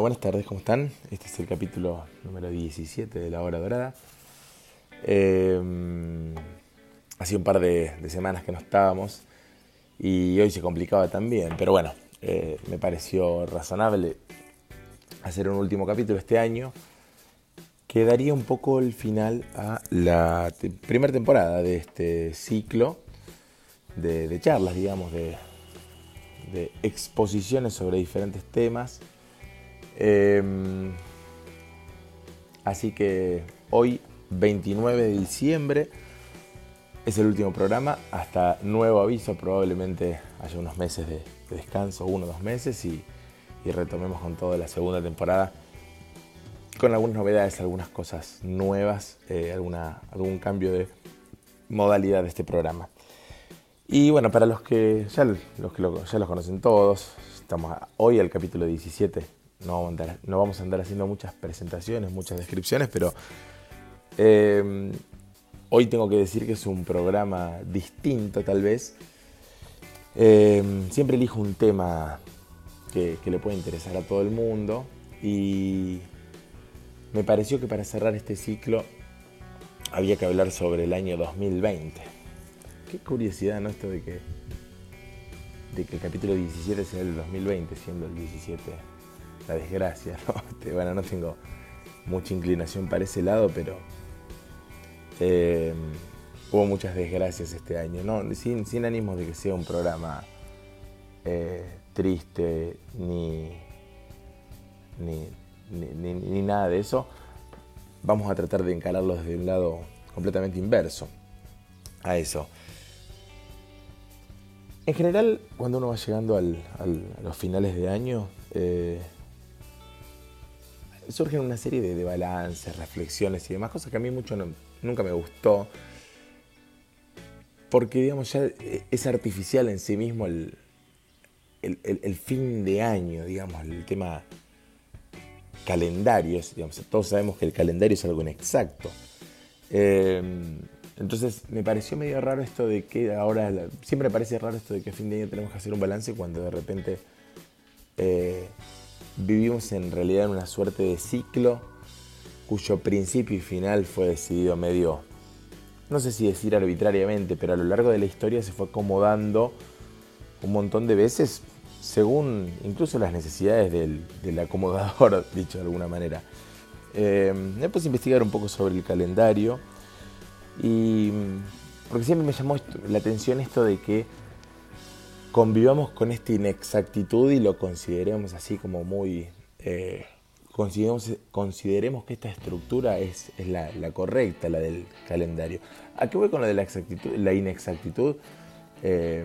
Buenas tardes, ¿cómo están? Este es el capítulo número 17 de La Hora Dorada. Eh, hacía un par de, semanas que no estábamos y hoy se complicaba también, pero bueno, eh, me pareció razonable hacer un último capítulo este año que daría un poco el final a la primera temporada de este ciclo de, charlas, digamos, de exposiciones sobre diferentes temas Em, así que hoy, 29 de diciembre, es el último programa. Hasta nuevo aviso, probablemente haya unos meses de, descanso, uno o dos meses, y, retomemos con toda la segunda temporada. Con algunas novedades, algunas cosas nuevas, eh, algún cambio de modalidad de este programa. Y bueno, para los que ya, los que ya los conocen todos, estamos hoy al capítulo 17 no vamos, a andar, haciendo muchas presentaciones, muchas descripciones, pero eh, hoy tengo que decir que es un programa distinto tal vez. Eh, siempre elijo un tema que, le puede interesar a todo el mundo y me pareció que para cerrar este ciclo había que hablar sobre el año 2020. Qué curiosidad, ¿no? Esto de que, de que el capítulo 17 sea el 2020, siendo el 17 la desgracia, este, bueno, no tengo mucha inclinación para ese lado, pero eh, hubo muchas desgracias este año, ¿no? sin, sin ánimos de que sea un programa eh, triste ni, ni, nada de eso. Vamos a tratar de encararlo desde un lado completamente inverso a eso. En general, cuando uno va llegando a los finales de año, eh, surgen una serie de, balances, reflexiones y demás, cosas que a mí mucho nunca me gustó. Porque, digamos, ya es artificial en sí mismo el, el, fin de año, digamos, el tema calendarios, digamos, todos sabemos que el calendario es algo inexacto. Eh, entonces me pareció medio raro esto de que ahora, siempre me parece raro esto de que a fin de año tenemos que hacer un balance cuando de repente eh, vivimos en realidad en una suerte de ciclo cuyo principio y final fue decidido medio, no sé si decir arbitrariamente, pero a lo largo de la historia se fue acomodando un montón de veces según incluso las necesidades del, acomodador, dicho de alguna manera. Eh, me investigar un poco sobre el calendario y porque siempre me llamó la atención esto de que convivamos con esta inexactitud y lo consideremos así como muy... Eh, consideremos, consideremos, que esta estructura es, la, correcta, la del calendario. ¿A qué voy con lo de la, exactitud, la inexactitud? Eh,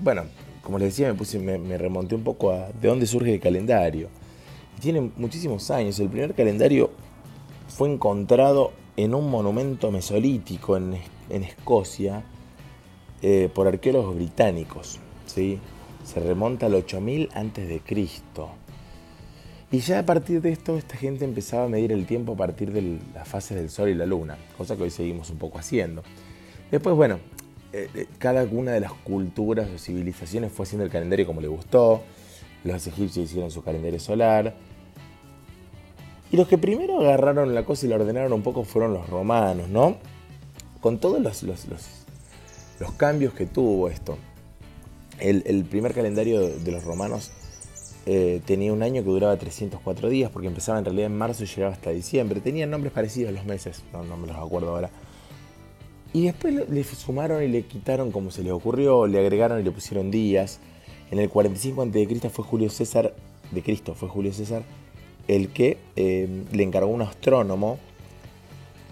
bueno, como les decía, me, puse, me, remonté un poco a de dónde surge el calendario. Tiene muchísimos años. El primer calendario fue encontrado en un monumento mesolítico en, en Escocia eh, por arqueólogos británicos. ¿sí? Se remonta al 8000 a.C. Y ya a partir de esto, esta gente empezaba a medir el tiempo a partir de las fases del Sol y la Luna, cosa que hoy seguimos un poco haciendo. Después, bueno, eh, eh, cada una de las culturas o civilizaciones fue haciendo el calendario como le gustó. Los egipcios hicieron su calendario solar. Y los que primero agarraron la cosa y la ordenaron un poco fueron los romanos, ¿no? Con todos los los cambios que tuvo esto. El, primer calendario de los romanos eh, tenía un año que duraba 304 días, porque empezaba en realidad en marzo y llegaba hasta diciembre. Tenían nombres parecidos los meses, no, me los acuerdo ahora. Y después le, sumaron y le quitaron como se les ocurrió, le agregaron y le pusieron días. En el 45 a.C. fue Julio César, de Cristo fue Julio César, el que eh, le encargó un astrónomo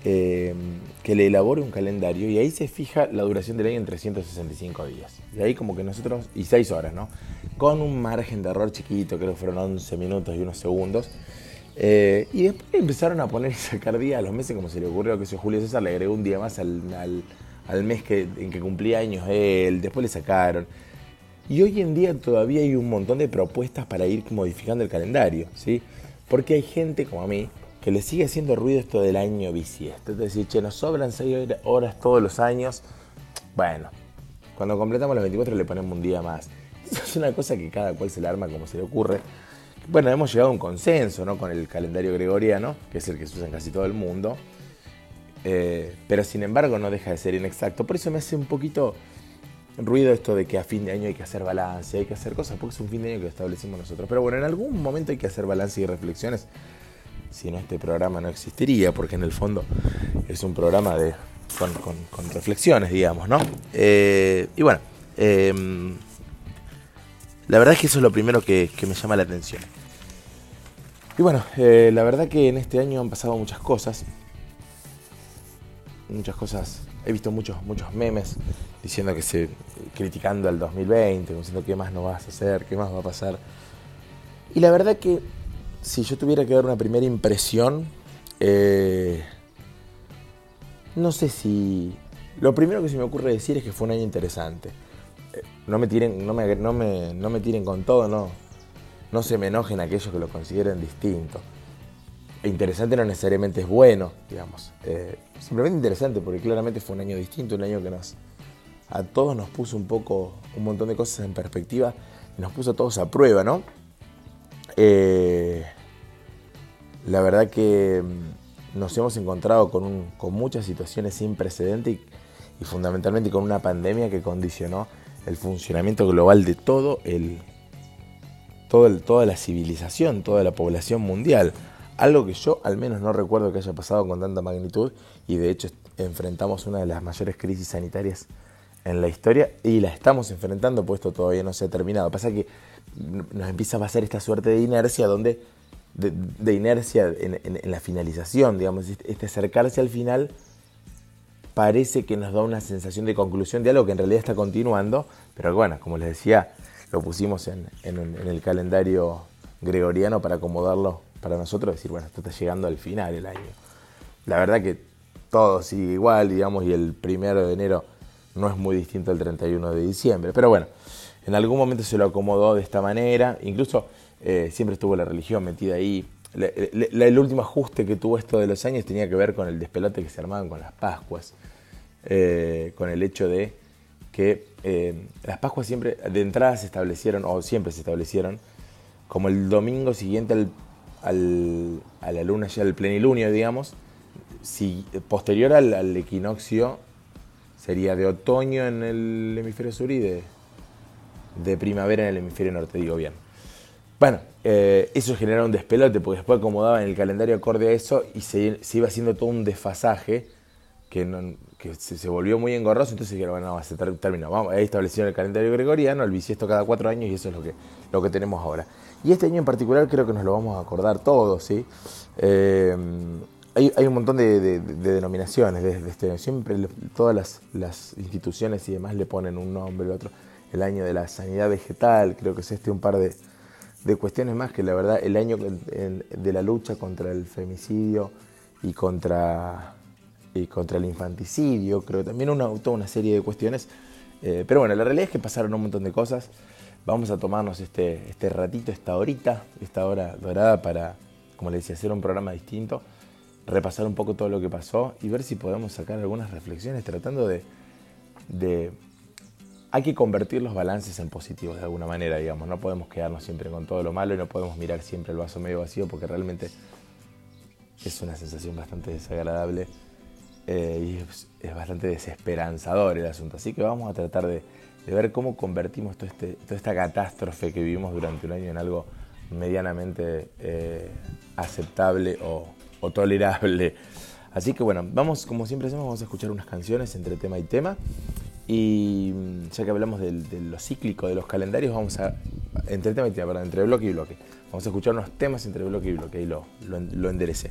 eh, que le elabore un calendario y ahí se fija la duración del año en 365 días. Y ahí como que nosotros, y 6 horas, ¿no? Con un margen de error chiquito, creo que fueron 11 minutos y unos segundos. Eh, y después empezaron a poner y sacar días a los meses como se le ocurrió que si Julio César le agregó un día más al, al, mes que, en que cumplía años él, después le sacaron. Y hoy en día todavía hay un montón de propuestas para ir modificando el calendario, ¿sí? Porque hay gente como a mí que le sigue haciendo ruido esto del año bisiesto. Es decir, che, nos sobran 6 horas todos los años. Bueno, cuando completamos los 24 le ponemos un día más. Eso es una cosa que cada cual se le arma como se le ocurre. bueno, hemos llegado a un consenso ¿no? con el calendario gregoriano, que es el que se usa en casi todo el mundo, eh, pero sin embargo no deja de ser inexacto. Por eso me hace un poquito ruido esto de que a fin de año hay que hacer balance, hay que hacer cosas, porque es un fin de año que establecimos nosotros. Pero bueno, en algún momento hay que hacer balance y reflexiones, si no este programa no existiría, porque en el fondo es un programa de, con, reflexiones, digamos, ¿no? Eh, y bueno, em, la verdad es que eso es lo primero que, me llama la atención. Y bueno, eh, la verdad que en este año han pasado muchas cosas. Muchas cosas. He visto muchos, muchos memes diciendo que se. criticando al 2020, diciendo qué más no vas a hacer, qué más va a pasar. Y la verdad que si yo tuviera que dar una primera impresión, eh, no sé si. Lo primero que se me ocurre decir es que fue un año interesante. Eh, no me tiren, no me, no me, no me tiren con todo, no. No se me enojen aquellos que lo consideren distinto. E interesante no necesariamente es bueno, digamos. Eh, simplemente interesante porque claramente fue un año distinto, un año que nos a todos nos puso un poco, un montón de cosas en perspectiva, nos puso a todos a prueba, ¿no? Eh, la verdad que mm, nos hemos encontrado con, muchas situaciones sin precedente y, fundamentalmente con una pandemia que condicionó el funcionamiento global de todo el, toda la civilización, toda la población mundial. Algo que yo al menos no recuerdo que haya pasado con tanta magnitud y de hecho enfrentamos una de las mayores crisis sanitarias en la historia y la estamos enfrentando, pues esto todavía no se ha terminado. Pasa que nos empieza a pasar esta suerte de inercia donde de, inercia en, la finalización, digamos, este, este acercarse al final parece que nos da una sensación de conclusión de algo que en realidad está continuando, pero bueno, como les decía, lo pusimos en, el calendario gregoriano para acomodarlo para nosotros, decir, bueno, esto está llegando al final del año. La verdad que todo sigue igual, digamos, y el primero de enero no es muy distinto al 31 de diciembre. Pero bueno, en algún momento se lo acomodó de esta manera, incluso eh, siempre estuvo la religión metida ahí. el último ajuste que tuvo esto de los años tenía que ver con el despelote que se armaban con las Pascuas, eh, con el hecho de que eh, las Pascuas siempre, de entrada se establecieron, o siempre se establecieron, como el domingo siguiente al, a la luna ya plenilunio, digamos, si, posterior al, equinoccio, sería de otoño en el hemisferio sur y de, de primavera en el hemisferio norte, digo bien. Bueno, eh, eso generaba un despelote porque después acomodaba en el calendario acorde a eso y se, iba haciendo todo un desfasaje que, se, volvió muy engorroso. Entonces dijeron, bueno, se terminó. Vamos, ahí establecieron el calendario gregoriano, el bisiesto cada cuatro años y eso es lo que, lo que tenemos ahora. Y este año en particular creo que nos lo vamos a acordar todos, ¿sí? Eh, hay, un montón de, denominaciones este Siempre todas las, las, instituciones y demás le ponen un nombre, el otro. El año de la sanidad vegetal, creo que es este un par de, de cuestiones más que la verdad el año de la lucha contra el femicidio y contra, y contra el infanticidio, creo que también una, toda una serie de cuestiones. Eh, pero bueno, la realidad es que pasaron un montón de cosas. Vamos a tomarnos este, este ratito, esta horita, esta hora dorada para, como le decía, hacer un programa distinto, repasar un poco todo lo que pasó y ver si podemos sacar algunas reflexiones tratando de hay que convertir los balances en positivos de alguna manera, digamos. No podemos quedarnos siempre con todo lo malo y no podemos mirar siempre el vaso medio vacío porque realmente es una sensación bastante desagradable eh, y es, bastante desesperanzador el asunto. Así que vamos a tratar de, ver cómo convertimos este, toda esta catástrofe que vivimos durante un año en algo medianamente eh, aceptable o, o tolerable. Así que bueno, vamos, como siempre hacemos, vamos a escuchar unas canciones entre tema y tema. Y mm, ya que hablamos de, lo cíclico de los calendarios, vamos a, entre tema y entre bloque y bloque, vamos a escuchar unos temas entre bloque y bloque, ahí lo, lo, enderecé.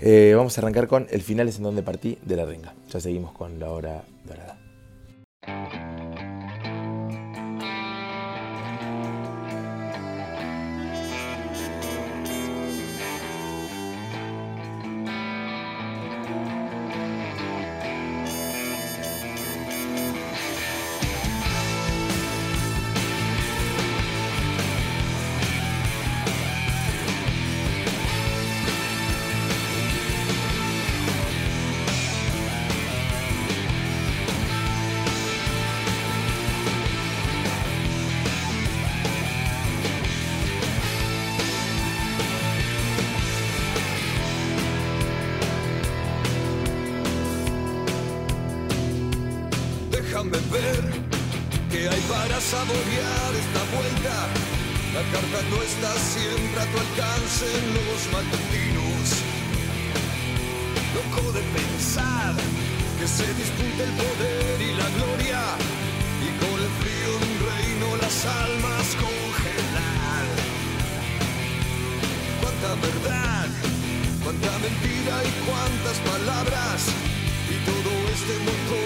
Eh, vamos a arrancar con El final es en donde partí de la renga. Ya seguimos con la hora dorada. Palabras. Y todo este motor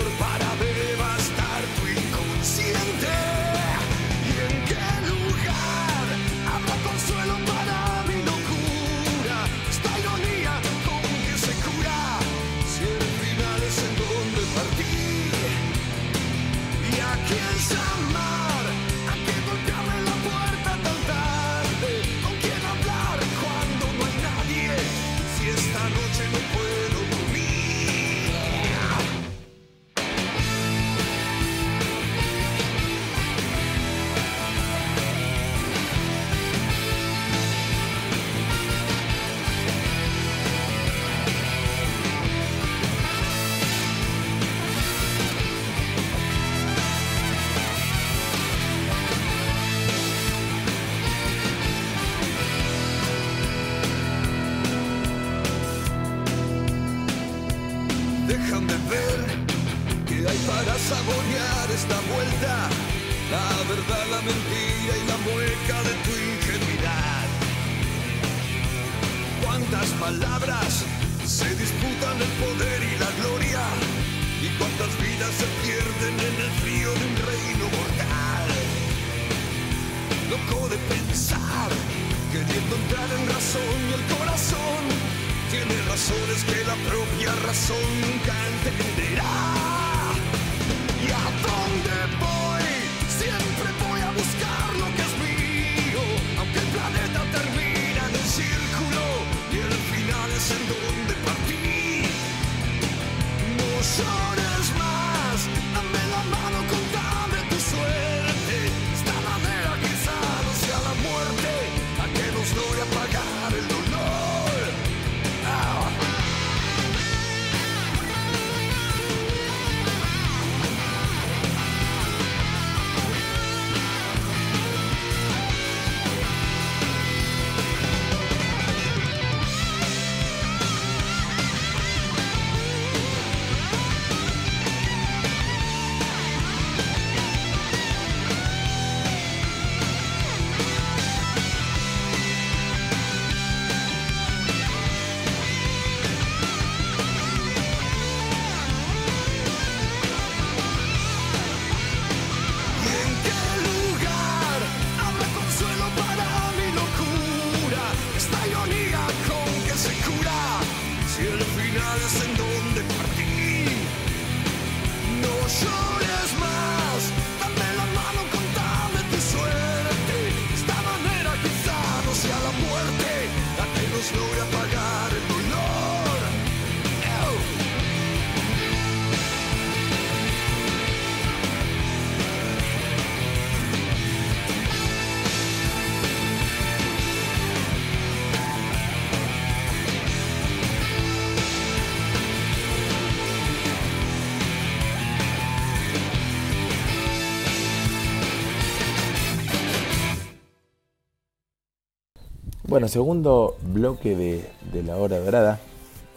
Bueno, segundo bloque de, de la hora dorada.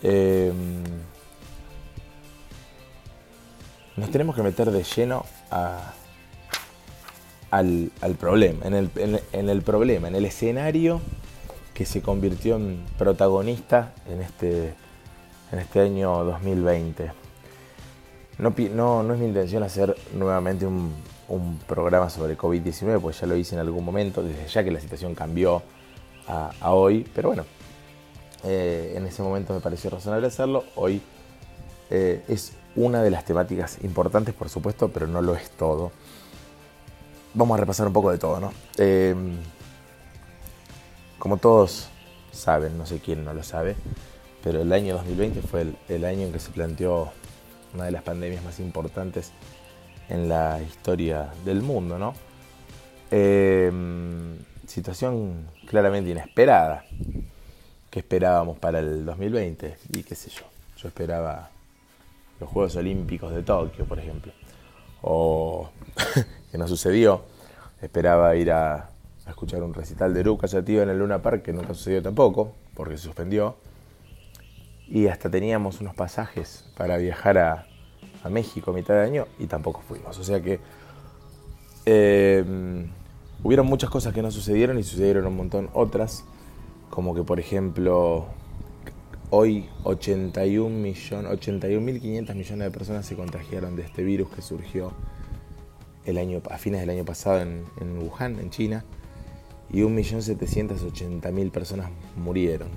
Eh, nos tenemos que meter de lleno al, al problema, en el, en- el problema, en el escenario que se convirtió en protagonista en este, en este año 2020. No, no, no es mi intención hacer nuevamente un, un programa sobre COVID-19, pues ya lo hice en algún momento, desde ya que la situación cambió a, hoy, pero bueno, eh, en ese momento me pareció razonable hacerlo. Hoy eh, es una de las temáticas importantes, por supuesto, pero no lo es todo. Vamos a repasar un poco de todo, ¿no? Eh, como todos saben, no sé quién no lo sabe, pero el año 2020 fue el, año en que se planteó una de las pandemias más importantes en la historia del mundo, ¿no? Situación claramente inesperada. que esperábamos para el 2020? Y qué sé yo. Yo esperaba los Juegos Olímpicos de Tokio, por ejemplo. o que no sucedió. Esperaba ir a, escuchar un recital de Luca Sativa en el Luna Park, que nunca sucedió tampoco, porque se suspendió. Y hasta teníamos unos pasajes para viajar a, a México a mitad de año y tampoco fuimos. O sea que eh, hubieron muchas cosas que no sucedieron y sucedieron un montón otras, como que por ejemplo hoy 81 millones, 81.500 millones de personas se contagiaron de este virus que surgió el año, a fines del año pasado en, en Wuhan, en China, y 1.780.000 personas murieron.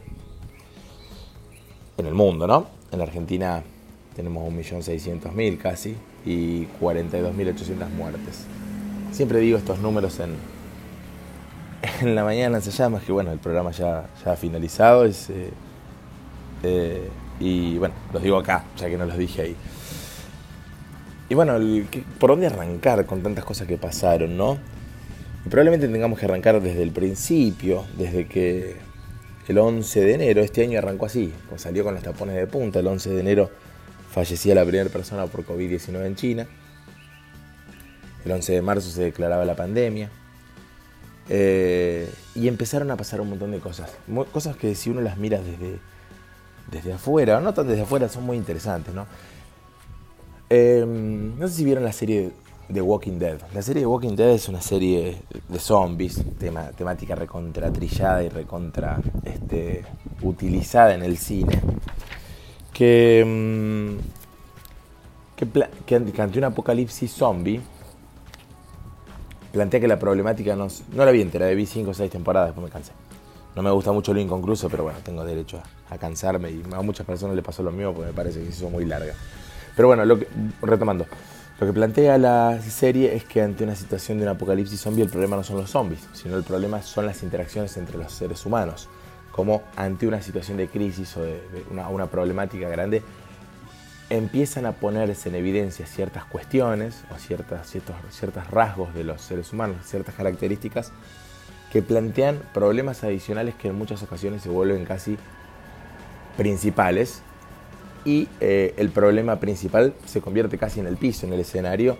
En el mundo, ¿no? En la Argentina tenemos 1.600.000 casi y 42.800 muertes. Siempre digo estos números en, en la mañana se llama, que bueno, el programa ya, ya ha finalizado es, eh, eh, y bueno, los digo acá, ya que no los dije ahí. Y bueno, ¿por dónde arrancar con tantas cosas que pasaron, no? probablemente tengamos que arrancar desde el principio, desde que el 11 de enero, este año arrancó así, pues salió con los tapones de punta, el 11 de enero fallecía la primera persona por COVID-19 en China. El 11 de marzo se declaraba la pandemia. Eh, y empezaron a pasar un montón de cosas. Cosas que si uno las mira desde, desde afuera, no tan desde afuera, son muy interesantes, ¿no? Em, no sé si vieron la serie de Walking Dead. La serie de Walking Dead es una serie de zombies, tema, temática recontra trillada y recontra este, utilizada en el cine que, mm, que, que, ante un apocalipsis zombie plantea que la problemática no, no la vi entera, vi 5 o 6 temporadas, después me cansé. No me gusta mucho lo inconcluso, pero bueno, tengo derecho a, cansarme y a muchas personas le pasó lo mismo porque me parece que se hizo muy larga. Pero bueno, lo retomando, lo que plantea la serie es que ante una situación de un apocalipsis zombie el problema no son los zombies, sino el problema son las interacciones entre los seres humanos como ante una situación de crisis o de, una, problemática grande, empiezan a ponerse en evidencia ciertas cuestiones o ciertas, ciertos, ciertos rasgos de los seres humanos, ciertas características que plantean problemas adicionales que en muchas ocasiones se vuelven casi principales y eh, el problema principal se convierte casi en el piso, en el escenario.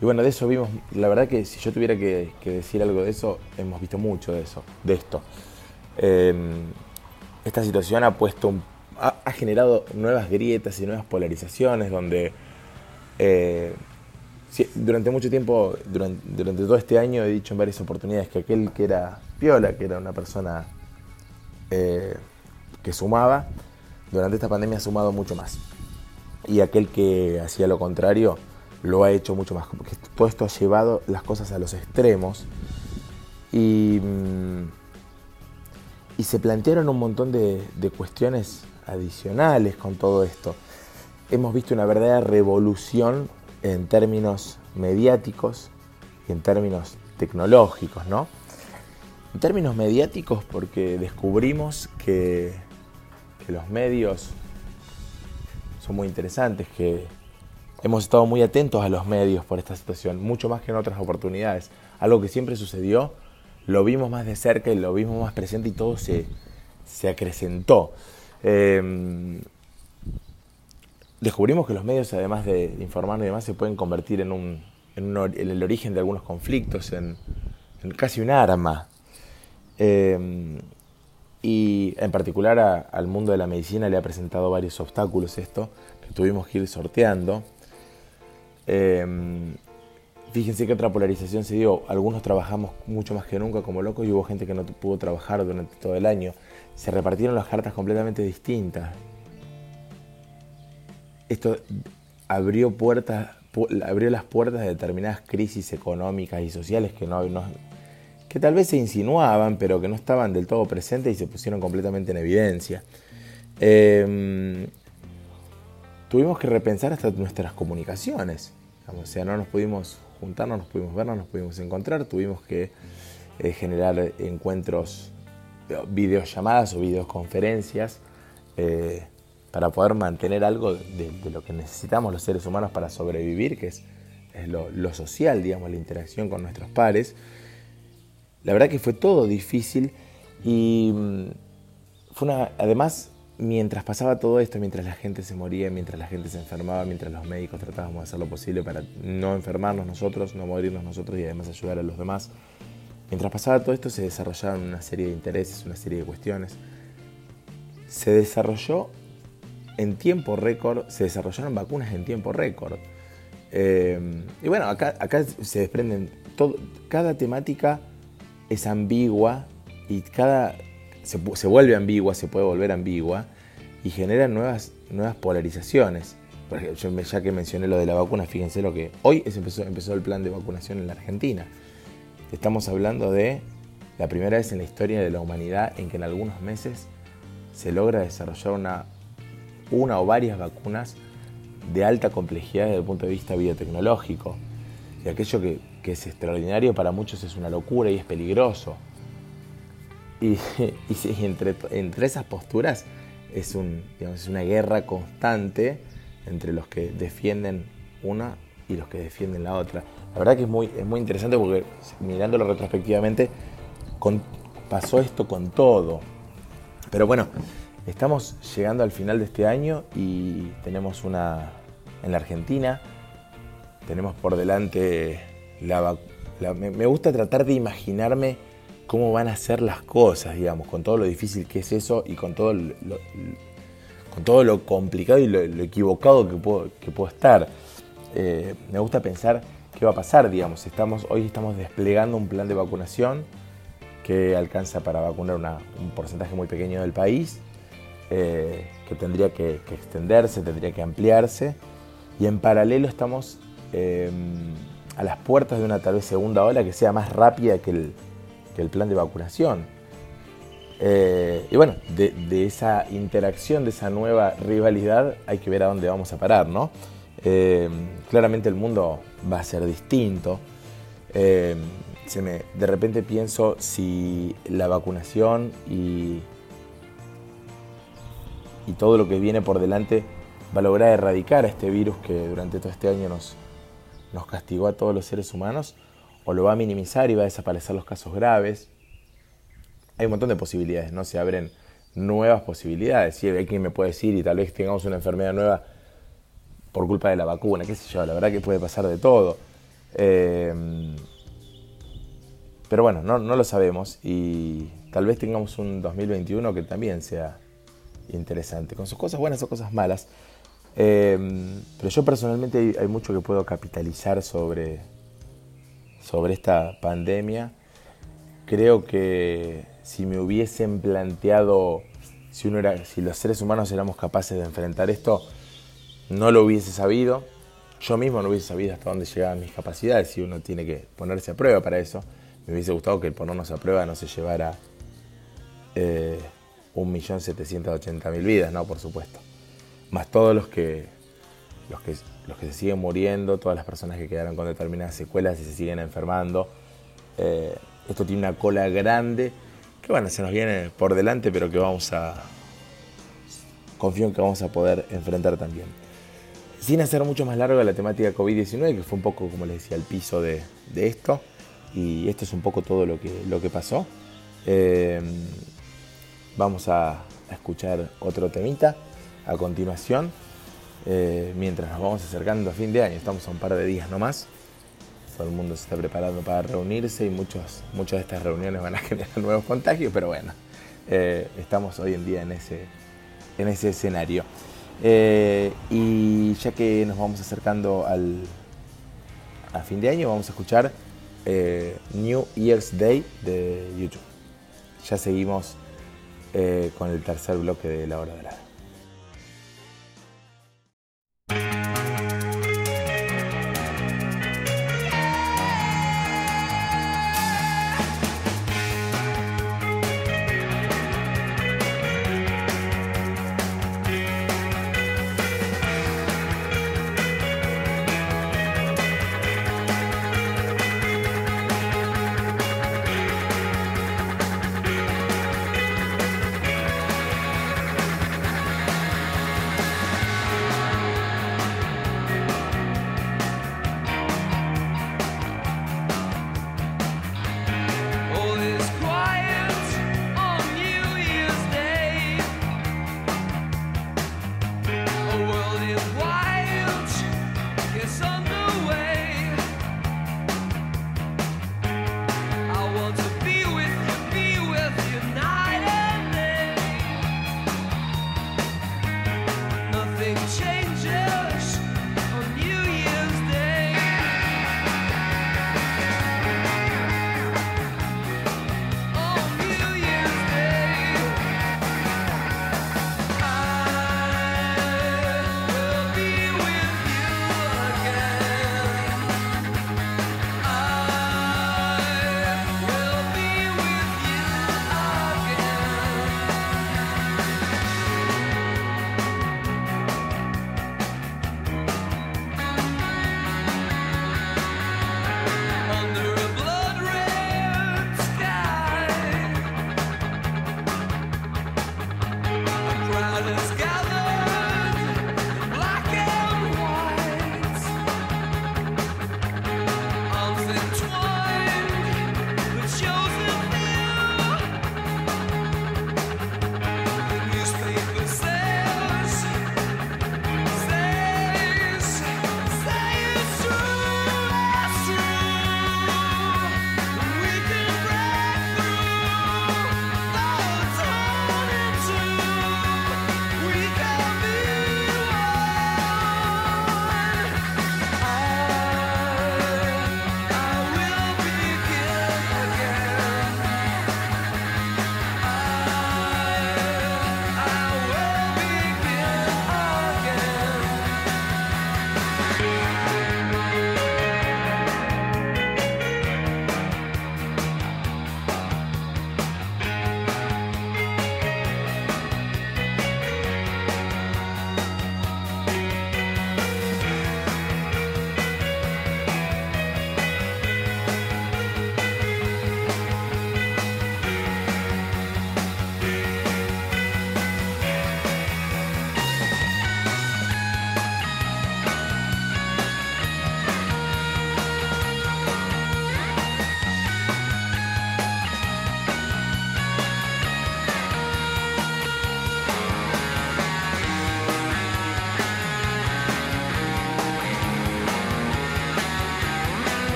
Y bueno, de eso vimos, la verdad que si yo tuviera que, decir algo de eso, hemos visto mucho de eso, de esto. Em, esta situación ha puesto ha, generado nuevas grietas y nuevas polarizaciones donde eh, durante mucho tiempo, durante, todo este año he dicho en varias oportunidades que aquel que era piola, que era una persona eh, que sumaba, durante esta pandemia ha sumado mucho más. Y aquel que hacía lo contrario lo ha hecho mucho más. Porque todo esto ha llevado las cosas a los extremos. Y mm, y se plantearon un montón de, cuestiones adicionales con todo esto. Hemos visto una verdadera revolución en términos mediáticos y en términos tecnológicos, ¿no? En términos mediáticos porque descubrimos que, los medios son muy interesantes, que hemos estado muy atentos a los medios por esta situación, mucho más que en otras oportunidades. Algo que siempre sucedió lo vimos más de cerca y lo vimos más presente y todo se, acrecentó. Em, descubrimos que los medios, además de informarnos y demás, se pueden convertir en, un, en, el origen de algunos conflictos, en, casi un arma. Em, y en particular al mundo de la medicina le ha presentado varios obstáculos esto, que tuvimos que ir sorteando. Em, Fíjense que otra polarización se dio. Algunos trabajamos mucho más que nunca como locos y hubo gente que no pudo trabajar durante todo el año. Se repartieron las cartas completamente distintas. Esto abrió puertas, abrió las puertas de determinadas crisis económicas y sociales que no, que tal vez se insinuaban, pero que no estaban del todo presentes y se pusieron completamente en evidencia. Em, tuvimos que repensar hasta nuestras comunicaciones. O sea, no nos pudimos juntarnos, nos pudimos ver, nos pudimos encontrar, tuvimos que eh, generar encuentros, videollamadas o videoconferencias eh, para poder mantener algo de, lo que necesitamos los seres humanos para sobrevivir, que es, lo, social, digamos, la interacción con nuestros pares. La verdad que fue todo difícil y mm, fue una, además mientras pasaba todo esto, mientras la gente se moría, mientras la gente se enfermaba, mientras los médicos tratábamos de hacer lo posible para no enfermarnos nosotros, no morirnos nosotros y además ayudar a los demás, mientras pasaba todo esto se desarrollaron una serie de intereses, una serie de cuestiones. Se desarrolló en tiempo récord, se desarrollaron vacunas en tiempo récord. Eh, y bueno, acá, acá se desprenden, todo, cada temática es ambigua y cada se, vuelve ambigua, se puede volver ambigua y genera nuevas, nuevas polarizaciones. ya que mencioné lo de la vacuna, fíjense lo que hoy empezó el plan de vacunación en la Argentina. Estamos hablando de la primera vez en la historia de la humanidad en que en algunos meses se logra desarrollar una, una o varias vacunas de alta complejidad desde el punto de vista biotecnológico. Y aquello que, es extraordinario para muchos es una locura y es peligroso. Y, entre, entre, esas posturas es, un, es una guerra constante entre los que defienden una y los que defienden la otra. La verdad que es muy, es muy interesante porque mirándolo retrospectivamente pasó esto con todo. Pero bueno, estamos llegando al final de este año y tenemos una en la Argentina, tenemos por delante la, la me gusta tratar de imaginarme cómo van a ser las cosas, digamos, con todo lo difícil que es eso y con todo lo, con todo lo complicado y lo, equivocado que puedo, que puedo estar. Eh, me gusta pensar qué va a pasar, digamos. Hoy estamos desplegando un plan de vacunación que alcanza para vacunar un porcentaje muy pequeño del país, eh, que tendría que, extenderse, tendría que ampliarse, y en paralelo estamos eh, a las puertas de una tal vez segunda ola que sea más rápida que el, que el plan de vacunación. Eh, y bueno, de, esa interacción, de esa nueva rivalidad, hay que ver a dónde vamos a parar, ¿no? Eh, claramente el mundo va a ser distinto. Eh, de repente pienso si la vacunación y, y todo lo que viene por delante va a lograr erradicar a este virus que durante todo este año nos, nos castigó a todos los seres humanos o lo va a minimizar y va a desaparecer los casos graves. Hay un montón de posibilidades, ¿no? Se abren nuevas posibilidades. Si hay quien me puede decir y tal vez tengamos una enfermedad nueva por culpa de la vacuna, qué sé yo, la verdad que puede pasar de todo. Eh, pero bueno, no, lo sabemos y tal vez tengamos un 2021 que también sea interesante, con sus cosas buenas o cosas malas. Eh, pero yo personalmente hay mucho que puedo capitalizar sobre, sobre esta pandemia, creo que si me hubiesen planteado si, uno era, si los seres humanos éramos capaces de enfrentar esto, no lo hubiese sabido. Yo mismo no hubiese sabido hasta dónde llegaban mis capacidades y uno tiene que ponerse a prueba para eso. Me hubiese gustado que el ponernos a prueba no se llevara eh, 1.780.000 vidas, ¿no? Por supuesto. Más todos los que, los que los que se siguen muriendo, todas las personas que quedaron con determinadas secuelas y se siguen enfermando. Eh, esto tiene una cola grande que bueno, se nos viene por delante, pero que vamos a... Confío en que vamos a poder enfrentar también. Sin hacer mucho más largo la temática COVID-19, que fue un poco, como les decía, el piso de, esto. Y esto es un poco todo lo que, lo que pasó. Eh, vamos a escuchar otro temita a continuación. Eh, mientras nos vamos acercando a fin de año, estamos a un par de días nomás, todo el mundo se está preparando para reunirse y muchos, muchas de estas reuniones van a generar nuevos contagios, pero bueno, eh, estamos hoy en día en ese, en ese escenario. Eh, y ya que nos vamos acercando al, a fin de año, vamos a escuchar New Year's Day de YouTube. Ya seguimos con el tercer bloque de la hora de la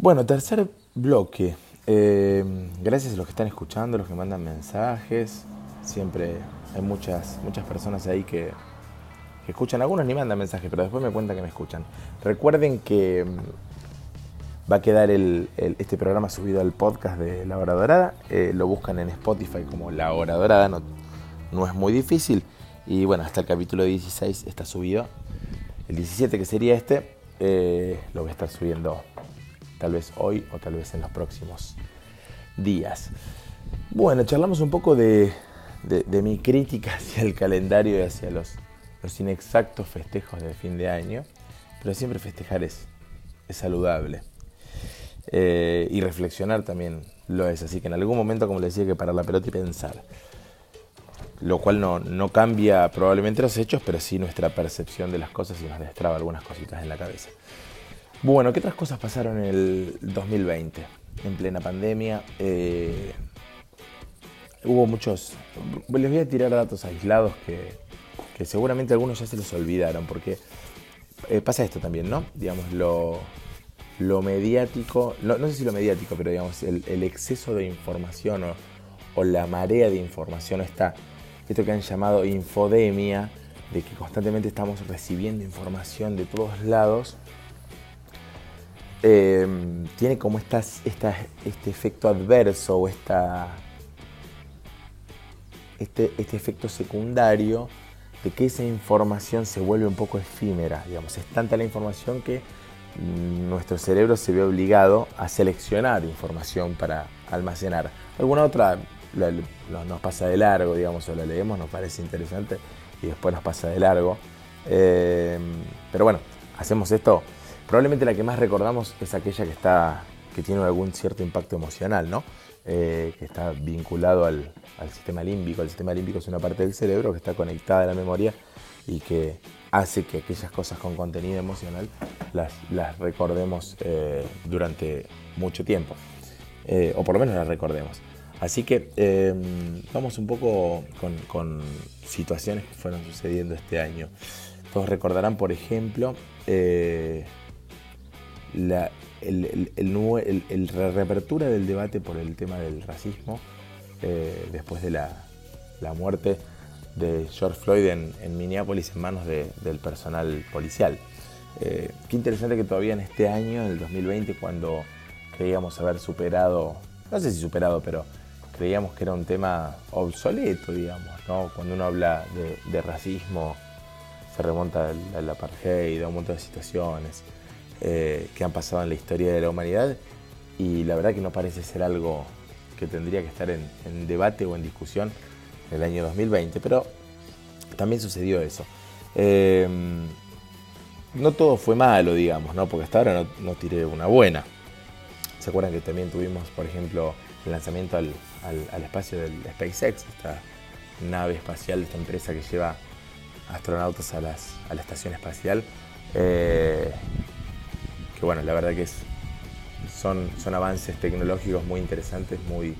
Bueno, tercer bloque. Eh, gracias a los que están escuchando, los que mandan mensajes. Siempre hay muchas, muchas personas ahí que, escuchan. Algunos ni mandan mensajes, pero después me cuentan que me escuchan. Recuerden que mm, va a quedar el- este programa subido al podcast de La Hora Dorada. Eh, lo buscan en Spotify como La Hora Dorada, no, no es muy difícil. Y bueno, hasta el capítulo 16 está subido. El 17 que sería este, eh, lo voy a estar subiendo tal vez hoy o tal vez en los próximos días. Bueno, charlamos un poco de, de- mi crítica hacia el calendario y hacia los, los inexactos festejos de fin de año, pero siempre festejar es, es saludable. Eh, y reflexionar también lo es, así que en algún momento, como les decía, que parar la pelota y pensar. Lo cual no, no cambia probablemente los hechos, pero sí nuestra percepción de las cosas y nos destraba algunas cositas en la cabeza. Bueno, ¿qué otras cosas pasaron en el 2020? En plena pandemia. eh, hubo muchos. Les voy a tirar datos aislados que, que seguramente algunos ya se los olvidaron, porque eh, pasa esto también, ¿no? Digamos, lo, lo mediático, no, no sé si lo mediático, pero digamos, el, el exceso de información o, o la marea de información, está esto que han llamado infodemia, de que constantemente estamos recibiendo información de todos lados, eh, tiene como este efecto adverso o este, este efecto secundario de que esa información se vuelve un poco efímera. Digamos, es tanta la información que nuestro cerebro se ve obligado a seleccionar información para almacenar. Alguna otra nos pasa de largo, digamos, o la leemos, nos parece interesante y después nos pasa de largo. Eh, pero bueno, hacemos esto. Probablemente la que más recordamos es aquella que está que tiene algún cierto impacto emocional, ¿no? Eh, que está vinculado al, sistema límbico. El sistema límbico es una parte del cerebro que está conectada a la memoria y que hace que aquellas cosas con contenido emocional las, recordemos eh, durante mucho tiempo. Eh, o por lo menos las recordemos. Así que eh, vamos un poco con, situaciones que fueron sucediendo este año. Todos recordarán, por ejemplo, la, el, el- el reapertura del debate por el tema del racismo eh, después de la, la muerte de George Floyd en, Minneapolis en manos de- del personal policial. Eh, qué interesante que todavía en este año, en el 2020, cuando creíamos haber superado, no sé si superado, pero creíamos que era un tema obsoleto, digamos, ¿no? Cuando uno habla de, de racismo, se remonta al apartheid, a un montón de situaciones eh, que han pasado en la historia de la humanidad y la verdad que no parece ser algo que tendría que estar en, en debate o en discusión en el año 2020, pero también sucedió eso. Eh, no todo fue malo, digamos, ¿no? porque hasta ahora no, no tiré una buena. ¿Se acuerdan que también tuvimos, por ejemplo, el lanzamiento al, al- al espacio del SpaceX, esta nave espacial, esta empresa que lleva astronautas a, las, a la estación espacial? Eh, que bueno, la verdad que es, son, son avances tecnológicos muy interesantes, muy,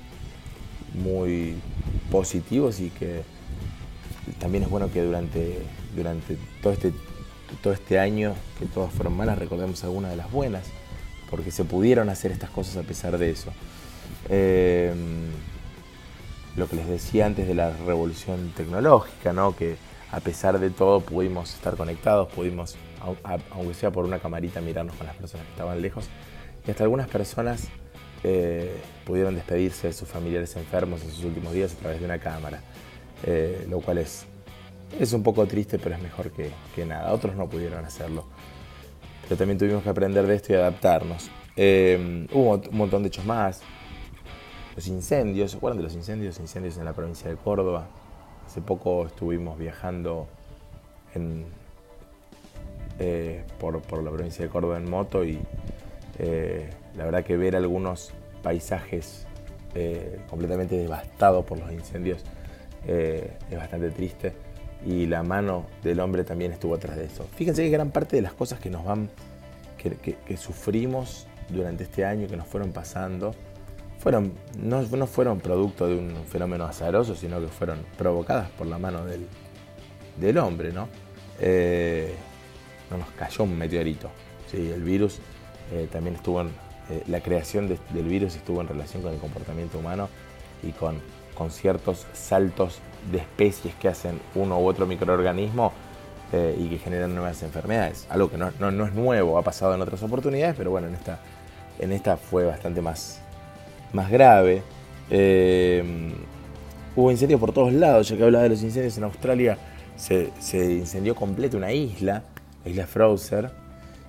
muy positivos y que también es bueno que durante, durante todo, este, todo este año, que todas fueron malas, recordemos algunas de las buenas, porque se pudieron hacer estas cosas a pesar de eso. Eh, lo que les decía antes de la revolución tecnológica, ¿no? que a pesar de todo pudimos estar conectados, pudimos, aunque sea por una camarita, mirarnos con las personas que estaban lejos, y hasta algunas personas eh, pudieron despedirse de sus familiares enfermos en sus últimos días a través de una cámara, eh, lo cual es, es un poco triste, pero es mejor que, que nada. Otros no pudieron hacerlo, pero también tuvimos que aprender de esto y adaptarnos. Eh, hubo un montón de hechos más, los incendios, ¿se acuerdan de los incendios? Incendios en la provincia de Córdoba. Hace poco estuvimos viajando eh, por, por la provincia de Córdoba en moto y eh, la verdad que ver algunos paisajes eh, completamente devastados por los incendios es bastante triste y la mano del hombre también estuvo atrás de eso. Fíjense que gran parte de las cosas que nos van, que- que sufrimos durante este año, que nos fueron pasando, fueron, no, no fueron producto de un fenómeno azaroso, sino que fueron provocadas por la mano del, del hombre, ¿no? Eh, no nos cayó un meteorito. Sí, el virus eh, también estuvo en, eh, la creación del virus estuvo en relación con el comportamiento humano y con, con ciertos saltos de especies que hacen uno u otro microorganismo eh, y que generan nuevas enfermedades. Algo que no, no, es nuevo, ha pasado en otras oportunidades, pero bueno, en esta, en esta fue bastante más, más grave. Eh, hubo incendios por todos lados, ya que hablaba de los incendios en Australia, se, se incendió completo una isla, la isla Fraser,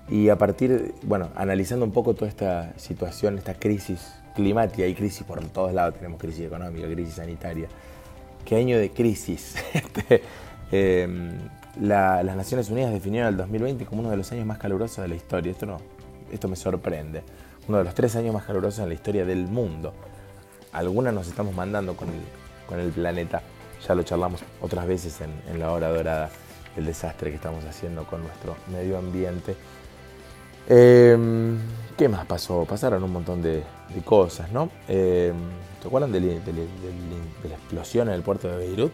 y a partir, bueno, analizando un poco toda esta situación, esta crisis climática y crisis por todos lados, tenemos crisis económica, crisis sanitaria. ¿Qué año de crisis? Este, em, las Naciones Unidas definieron el 2020 como uno de los años más calurosos de la historia. Esto, no, esto me sorprende. Uno de los tres años más calurosos en la historia del mundo. Algunas nos estamos mandando con el, el planeta. Ya lo charlamos otras veces en la hora dorada, el desastre que estamos haciendo con nuestro medio ambiente. Em, ¿Qué más pasó? Pasaron un montón de, cosas, ¿no? Eh, ¿Se acuerdan de, la explosión en el puerto de Beirut?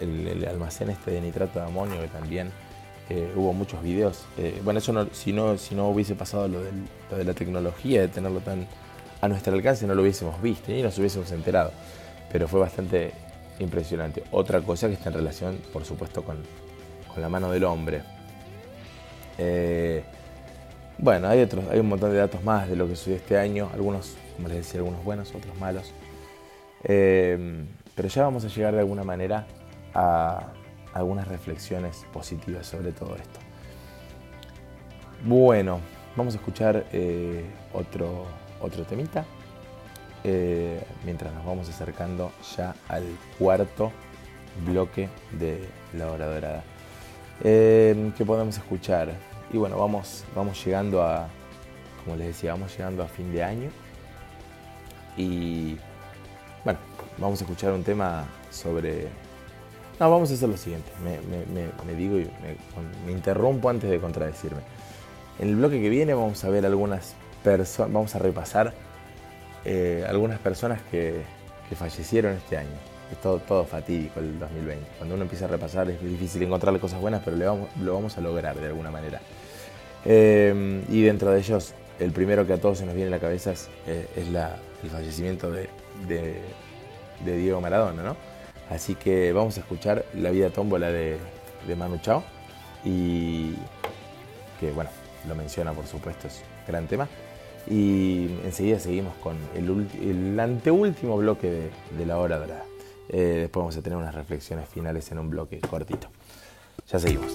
El, almacén este de nitrato de amonio que también eh, hubo muchos videos. Eh, bueno, eso si, no, si no hubiese pasado lo, de la tecnología, de tenerlo tan a nuestro alcance, no lo hubiésemos visto y nos hubiésemos enterado. Pero fue bastante impresionante. Otra cosa que está en relación, por supuesto, con, con la mano del hombre. Eh, bueno, hay otros, hay un montón de datos más de lo que sucedió este año, algunos, como les decía, algunos buenos, otros malos. Pero ya vamos a llegar de alguna manera a algunas reflexiones positivas sobre todo esto. Bueno, vamos a escuchar eh, otro, otro temita eh, mientras nos vamos acercando ya al cuarto bloque de la hora dorada. Em, ¿Qué podemos escuchar? Y bueno, vamos, vamos llegando a, como les decía, vamos llegando a fin de año. Y bueno, vamos a escuchar un tema sobre... No, vamos a hacer lo siguiente. Me, digo y me, interrumpo antes de contradecirme. En el bloque que viene vamos a ver algunas personas, vamos a repasar eh, algunas personas que, que fallecieron este año es todo, todo fatídico el 2020. Cuando uno empieza a repasar es difícil encontrarle cosas buenas, pero lo vamos a lograr de alguna manera. Eh, y dentro de ellos, el primero que a todos se nos viene a la cabeza es, eh, el fallecimiento de, Diego Maradona, ¿no? Así que vamos a escuchar La vida tómbola de, de Manu Chao y que, bueno, lo menciona por supuesto, es un gran tema. Y enseguida seguimos con el, anteúltimo bloque de, la hora dorada. Eh, después vamos a tener unas reflexiones finales en un bloque cortito. Ya seguimos.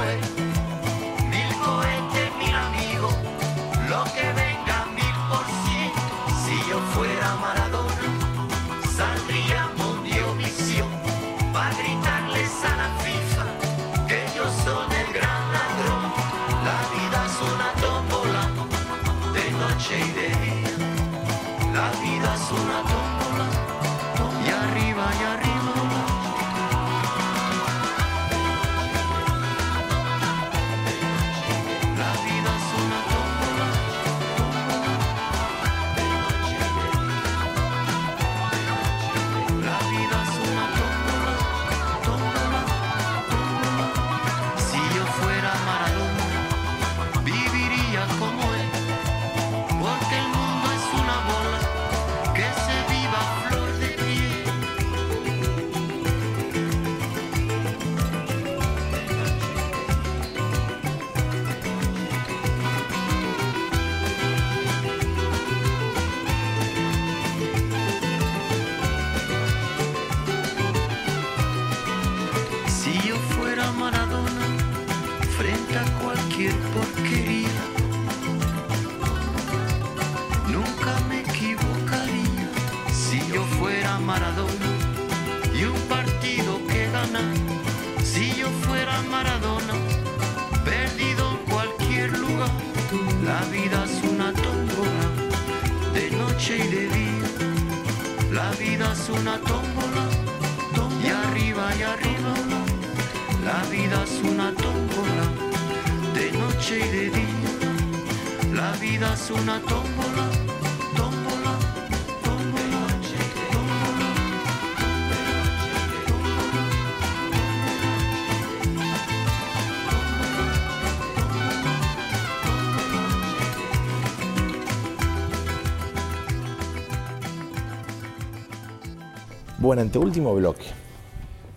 Bueno, anteúltimo bloque.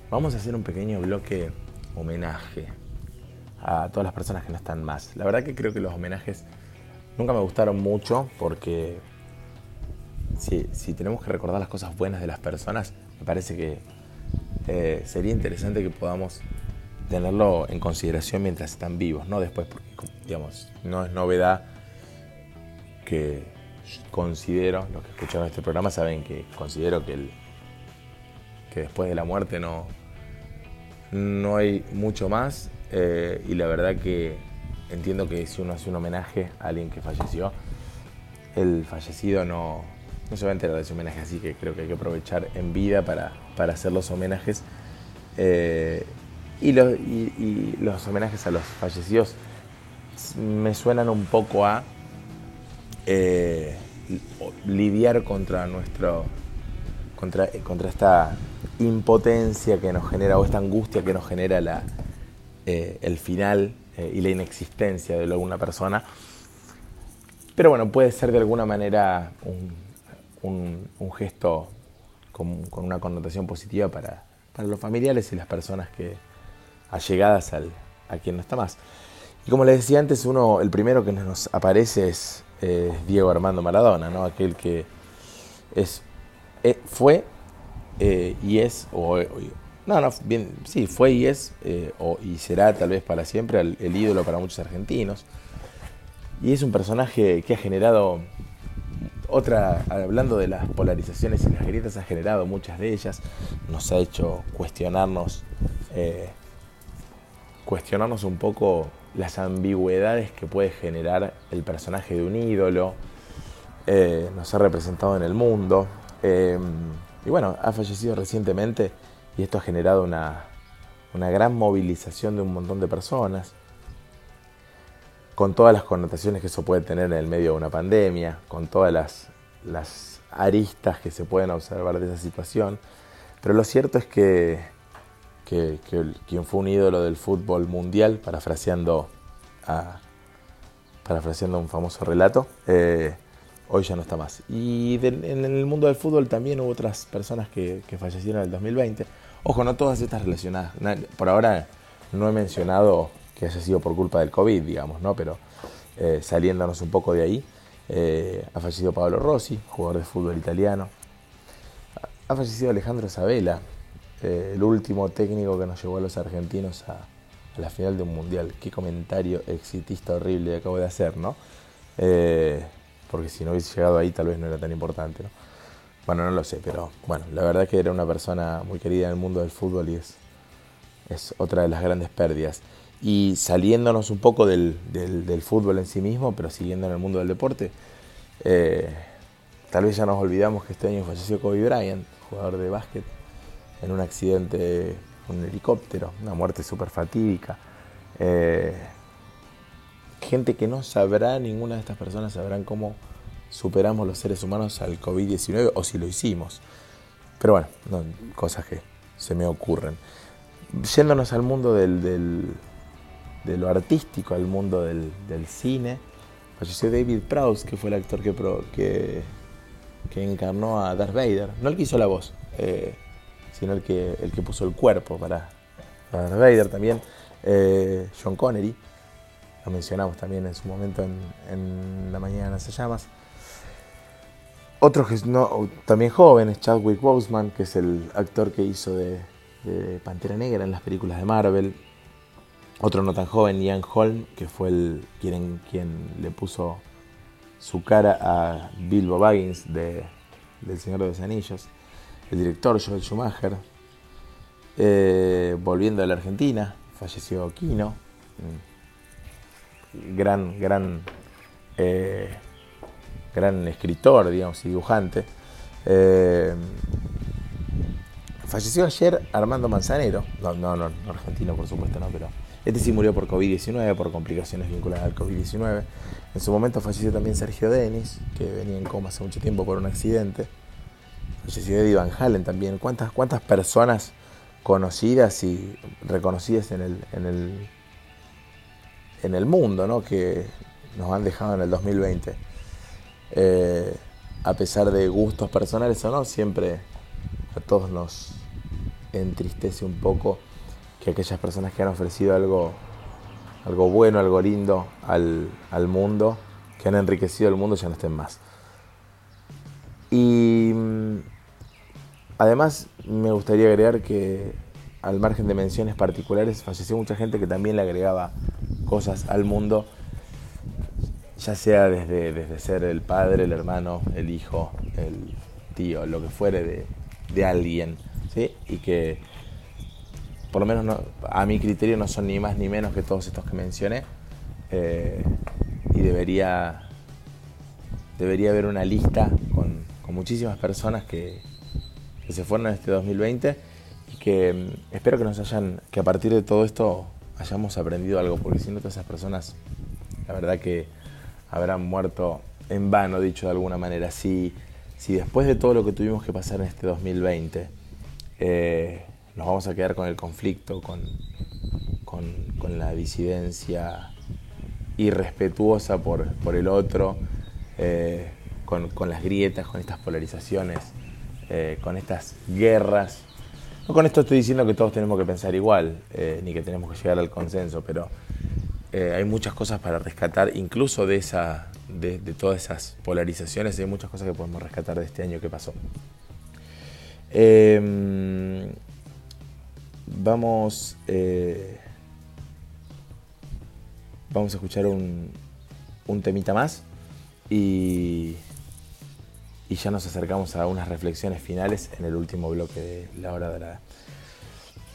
Vamos a hacer un pequeño bloque homenaje a todas las personas que no están más. La verdad que creo que los homenajes nunca me gustaron mucho porque si, si tenemos que recordar las cosas buenas de las personas, me parece que eh, sería interesante que podamos tenerlo en consideración mientras están vivos, no después, porque digamos, no es novedad que considero, los que escucharon este programa saben que considero que, el, que después de la muerte no, no hay mucho más eh, y la verdad que entiendo que si uno hace un homenaje a alguien que falleció, el fallecido no, no se va a enterar de ese homenaje, así que creo que hay que aprovechar en vida para, para hacer los homenajes. Eh, y, los, y- los homenajes a los fallecidos me suenan un poco a eh, lidiar contra nuestro contra, contra esta impotencia que nos genera o esta angustia que nos genera la, eh, el final eh, y la inexistencia de alguna persona. Pero bueno, puede ser de alguna manera un, un- gesto con, con una connotación positiva para, para los familiares y las personas que allegadas al, a quien no está más. Y como les decía antes, uno, el primero que nos aparece es eh, Diego Armando Maradona, ¿no? aquel que es, fue eh, y es, o, no, no, bien, sí, fue y es, eh, o, y será tal vez para siempre el, ídolo para muchos argentinos. Y es un personaje que ha generado otra, hablando de las polarizaciones y las grietas, ha generado muchas de ellas, nos ha hecho cuestionarnos, eh, cuestionarnos un poco las ambigüedades que puede generar el personaje de un ídolo, nos ha representado en el mundo. Y bueno, ha fallecido recientemente y esto ha generado una, una gran movilización de un montón de personas, con todas las connotaciones que eso puede tener en el medio de una pandemia, con todas las, las aristas que se pueden observar de esa situación. Pero lo cierto es que, que, quien fue un ídolo del fútbol mundial, parafraseando, parafraseando un famoso relato, eh, hoy ya no está más. Y en el mundo del fútbol también hubo otras personas que, fallecieron en el 2020. Ojo, no todas estas relacionadas. Na- Por ahora no he mencionado que haya sido por culpa del COVID, digamos, ¿no? Pero eh, saliéndonos un poco de ahí, eh, ha fallecido Pablo Rossi, jugador de fútbol italiano. Ha fallecido Alejandro Sabela, eh, el último técnico que nos llevó a los argentinos a, a la final de un mundial. Qué comentario exitista horrible acabo de hacer, ¿no? Porque si no hubiese llegado ahí tal vez no era tan importante, ¿no? Bueno, no lo sé, pero bueno, la verdad que era una persona muy querida en el mundo del fútbol y es, es otra de las grandes pérdidas. Y saliéndonos un poco del, del- del fútbol en sí mismo, pero siguiendo en el mundo del deporte, eh, tal vez ya nos olvidamos que este año falleció Kobe Bryant, jugador de básquet, en un accidente un helicóptero, una muerte súper fatídica. Eh, gente que no sabrá, ninguna de estas personas sabrán cómo superamos los seres humanos al COVID-19 o si lo hicimos. Pero bueno, no, cosas que se me ocurren. Yéndonos al mundo del, del- de lo artístico, al mundo del, del cine, falleció David Prowse, que fue el actor que, que, que encarnó a Darth Vader. No el que hizo la voz, eh, sino el que, el que puso el cuerpo para, para Darth Vader también. Eh, John Connery, lo mencionamos también en su momento en, La Mañana se llamas. Otro que no, también joven es Chadwick Boseman, que es el actor que hizo de, de Pantera Negra en las películas de Marvel. Otro no tan joven, Ian Holm, que fue el quien, quien le puso su cara a Bilbo Baggins de, del Señor de los Anillos. el director Joel Schumacher. Eh, volviendo a la Argentina, falleció Quino, gran, gran, eh, gran escritor, digamos, y dibujante. Eh, falleció ayer Armando Manzanero, no, no, no, no argentino por supuesto, no, pero este sí murió por COVID-19, por complicaciones vinculadas al COVID-19. En su momento falleció también Sergio Denis, que venía en coma hace mucho tiempo por un accidente. Falleció Eddie Van Halen también. ¿Cuántas, cuántas personas conocidas y reconocidas en el, en el, en el mundo ¿no? que nos han dejado en el 2020? Eh, a pesar de gustos personales o no, siempre a todos nos entristece un poco que aquellas personas que han ofrecido algo, algo bueno, algo lindo al, al mundo, que han enriquecido el mundo, ya no estén más. Y mm, además me gustaría agregar que al margen de menciones particulares, falleció mucha gente que también le agregaba cosas al mundo, ya sea desde, desde ser el padre, el hermano, el hijo, el tío, lo que fuere de, de alguien, ¿sí? Y que por lo menos a mi criterio no son ni más ni menos que todos estos que mencioné. Eh, y debería, debería haber una lista con, muchísimas personas que, se fueron en este 2020 y que mm, espero que nos hayan, que a partir de todo esto hayamos aprendido algo, porque si no todas esas personas, la verdad que habrán muerto en vano, dicho de alguna manera. Si, si después de todo lo que tuvimos que pasar en este 2020, eh, nos vamos a quedar con el conflicto, con, con, la disidencia irrespetuosa por, por el otro, eh, con, las grietas, con estas polarizaciones, eh, con estas guerras. No con esto estoy diciendo que todos tenemos que pensar igual, eh, ni que tenemos que llegar al consenso, pero hay muchas cosas para rescatar, incluso de, esa, de, todas esas polarizaciones, hay muchas cosas que podemos rescatar de este año que pasó. Vamos, eh, vamos a escuchar un, un temita más y, y, ya nos acercamos a unas reflexiones finales en el último bloque de la hora de la...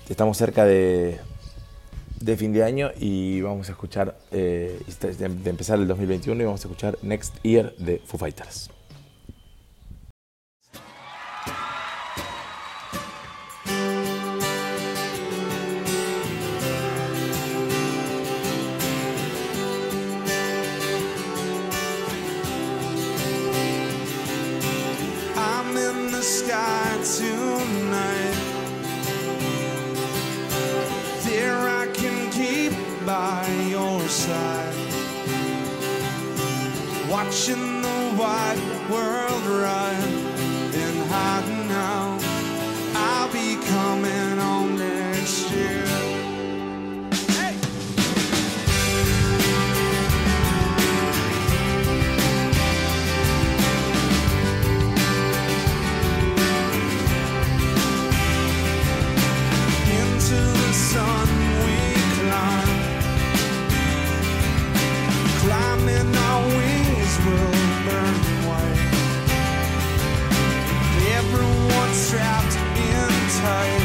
Estamos cerca de, de fin de año y vamos a escuchar, eh, de empezar el 2021 y vamos a escuchar Next Year de Foo Fighters. Watching the wide world run trapped in time.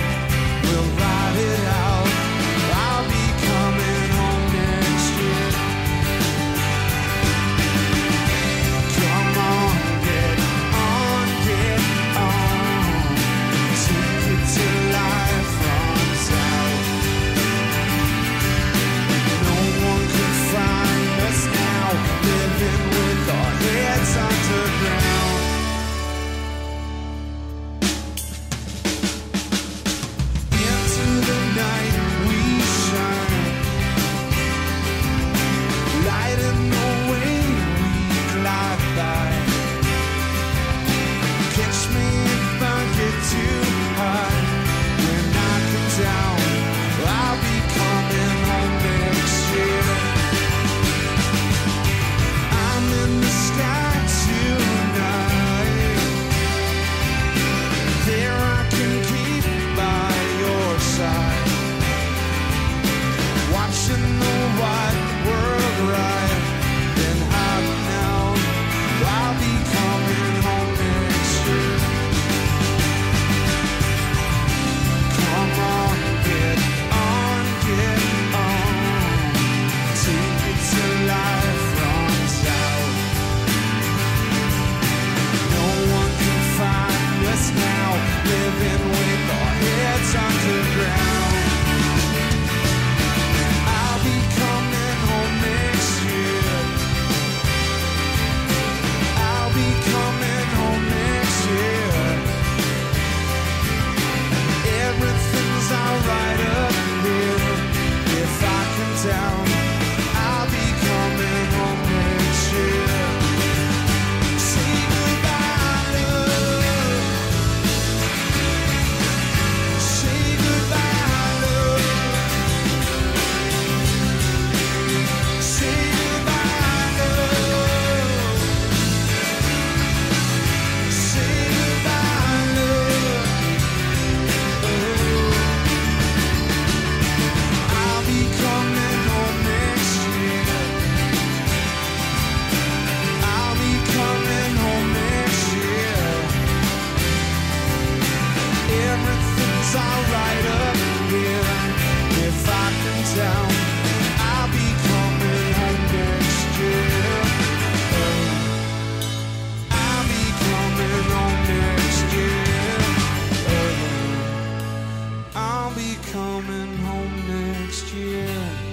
I'll be coming home next year.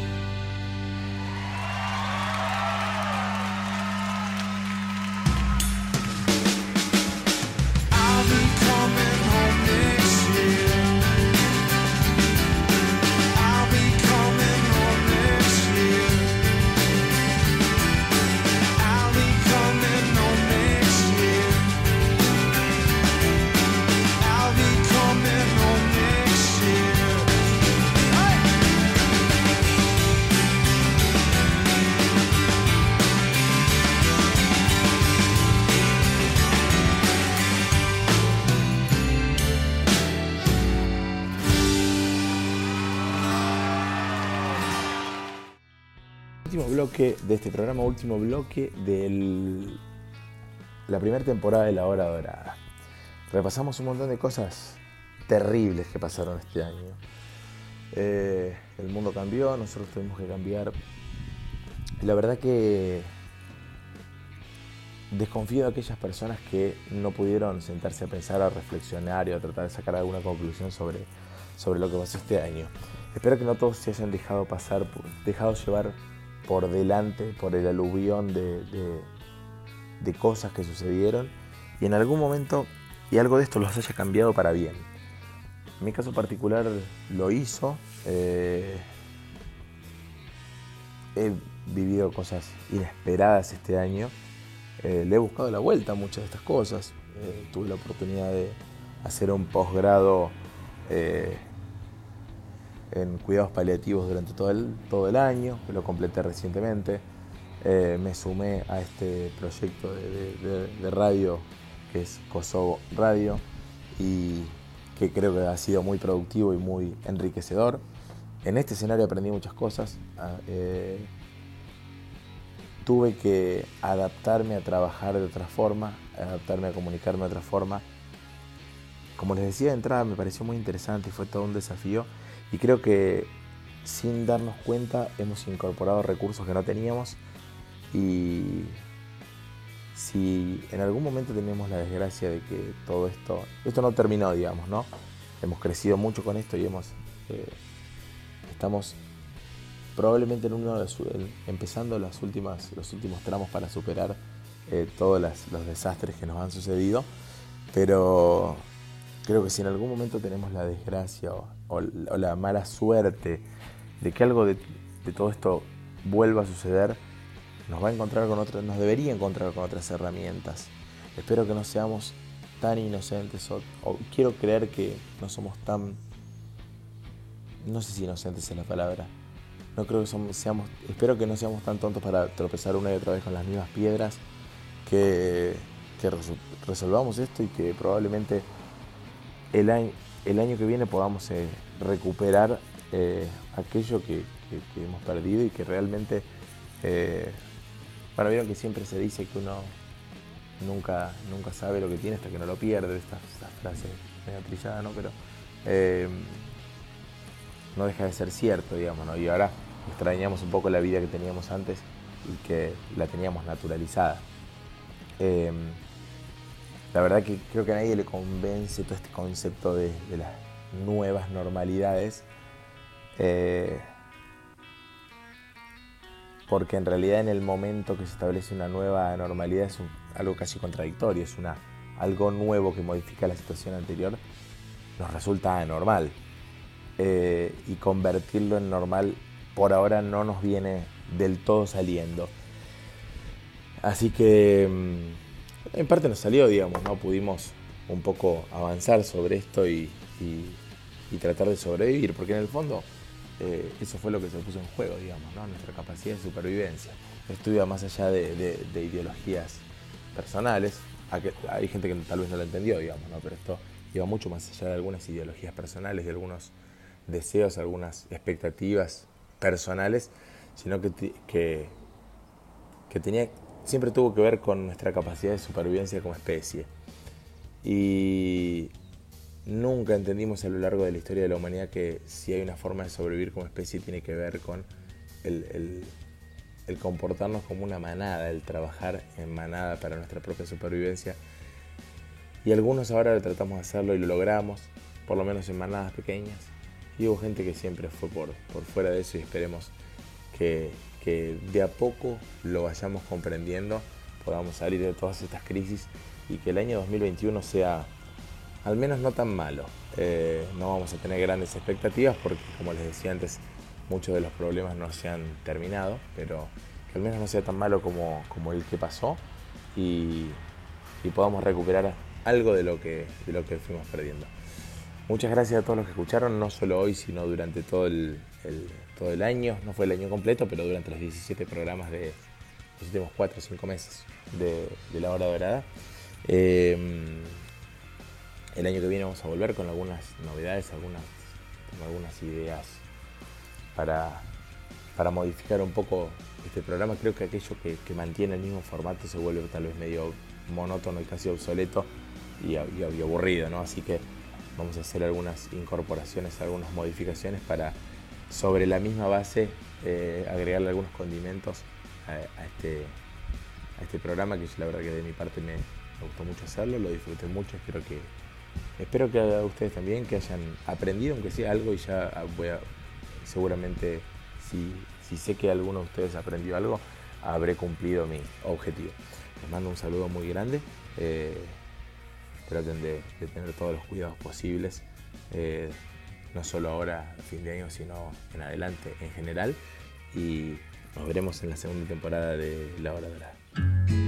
De este programa, último bloque de la primera temporada de La Hora Dorada. Repasamos un montón de cosas terribles que pasaron este año. Eh, el mundo cambió, nosotros tuvimos que cambiar. La verdad que desconfío de aquellas personas que no pudieron sentarse a pensar, a reflexionar y a tratar de sacar alguna conclusión sobre, sobre lo que pasó este año. Espero que no todos se hayan dejado pasar, dejado llevar por delante, por el aluvión de, de, cosas que sucedieron y en algún momento y algo de esto los haya cambiado para bien. En mi caso particular lo hizo. Eh, he vivido cosas inesperadas este año eh, le he buscado la vuelta a muchas de estas cosas. Eh, tuve la oportunidad de hacer un posgrado en cuidados paliativos durante todo el, todo el año, lo completé recientemente. me sumé a este proyecto de, radio que es Kosovo Radio y que creo que ha sido muy productivo y muy enriquecedor. En este escenario aprendí muchas cosas. Ah, tuve que adaptarme a trabajar de otra forma, adaptarme a comunicarme de otra forma. Como les decía de entrada, me pareció muy interesante y fue todo un desafío. Y creo que sin darnos cuenta hemos incorporado recursos que no teníamos. Y si en algún momento tenemos la desgracia de que todo esto, esto no terminó, digamos, ¿no? Hemos crecido mucho con esto y hemos, eh, estamos probablemente en uno de los, empezando los últimos tramos para superar eh, todos los desastres que nos han sucedido, pero creo que si en algún momento tenemos la desgracia o, la mala suerte de que algo de, todo esto vuelva a suceder, nos va a encontrar con otras, nos debería encontrar con otras herramientas. Espero que no seamos tan inocentes o quiero creer que no somos tan, no sé si inocentes es la palabra, no creo que seamos, espero que no seamos tan tontos para tropezar una y otra vez con las mismas piedras, que, resolvamos esto y que probablemente el año, el año que viene podamos eh, recuperar eh, aquello que, hemos perdido y que realmente, eh, bueno, vieron que siempre se dice que uno nunca, nunca sabe lo que tiene hasta que no lo pierde, esta, frase medio trillada, ¿no? Pero no deja de ser cierto, digamos, ¿no? Y ahora extrañamos un poco la vida que teníamos antes y que la teníamos naturalizada. La verdad que creo que a nadie le convence todo este concepto de, las nuevas normalidades, eh, porque en realidad en el momento que se establece una nueva normalidad es algo casi contradictorio, es una, algo nuevo que modifica la situación anterior, nos resulta anormal. Eh, y convertirlo en normal por ahora no nos viene del todo saliendo. Así que mm, en parte nos salió, digamos, ¿no? Pudimos un poco avanzar sobre esto y, tratar de sobrevivir, porque en el fondo eh, eso fue lo que se puso en juego, digamos, ¿no? Nuestra capacidad de supervivencia. Estudia más allá de, ideologías personales. Hay gente que tal vez no lo entendió, digamos, ¿no? Pero esto iba mucho más allá de algunas ideologías personales, de algunos deseos, algunas expectativas personales, sino que, que, tenía, siempre tuvo que ver con nuestra capacidad de supervivencia como especie. Y nunca entendimos a lo largo de la historia de la humanidad que si hay una forma de sobrevivir como especie tiene que ver con el, comportarnos como una manada, el trabajar en manada para nuestra propia supervivencia. Y algunos ahora tratamos de hacerlo y lo logramos, por lo menos en manadas pequeñas. Y hubo gente que siempre fue por, por fuera de eso y esperemos que, de a poco lo vayamos comprendiendo, podamos salir de todas estas crisis y que el año 2021 sea al menos no tan malo. Eh, no vamos a tener grandes expectativas porque, como les decía antes, muchos de los problemas no se han terminado, pero que al menos no sea tan malo como, como el que pasó y, y podamos recuperar algo de lo que, de lo que fuimos perdiendo. Muchas gracias a todos los que escucharon, no solo hoy, sino durante todo el, todo el año. No fue el año completo, pero durante los 17 programas de los últimos 4 o 5 meses de, La Hora Dorada. Em, el año que viene vamos a volver con algunas novedades, algunas, algunas ideas para, para modificar un poco este programa. Creo que aquello que, mantiene el mismo formato se vuelve tal vez medio monótono y casi obsoleto y, aburrido, ¿no? Así que vamos a hacer algunas incorporaciones, algunas modificaciones para sobre la misma base eh, agregarle algunos condimentos a, este, a este programa que la verdad que de mi parte me, gustó mucho hacerlo, lo disfruté mucho, espero que espero que a ustedes también que hayan aprendido aunque sea algo y ya voy a seguramente si, si sé que alguno de ustedes aprendió algo habré cumplido mi objetivo. Les mando un saludo muy grande. Eh, traten de, tener todos los cuidados posibles, eh, no solo ahora a fin de año, sino en adelante en general. Y nos veremos en la segunda temporada de La Hora Dorada.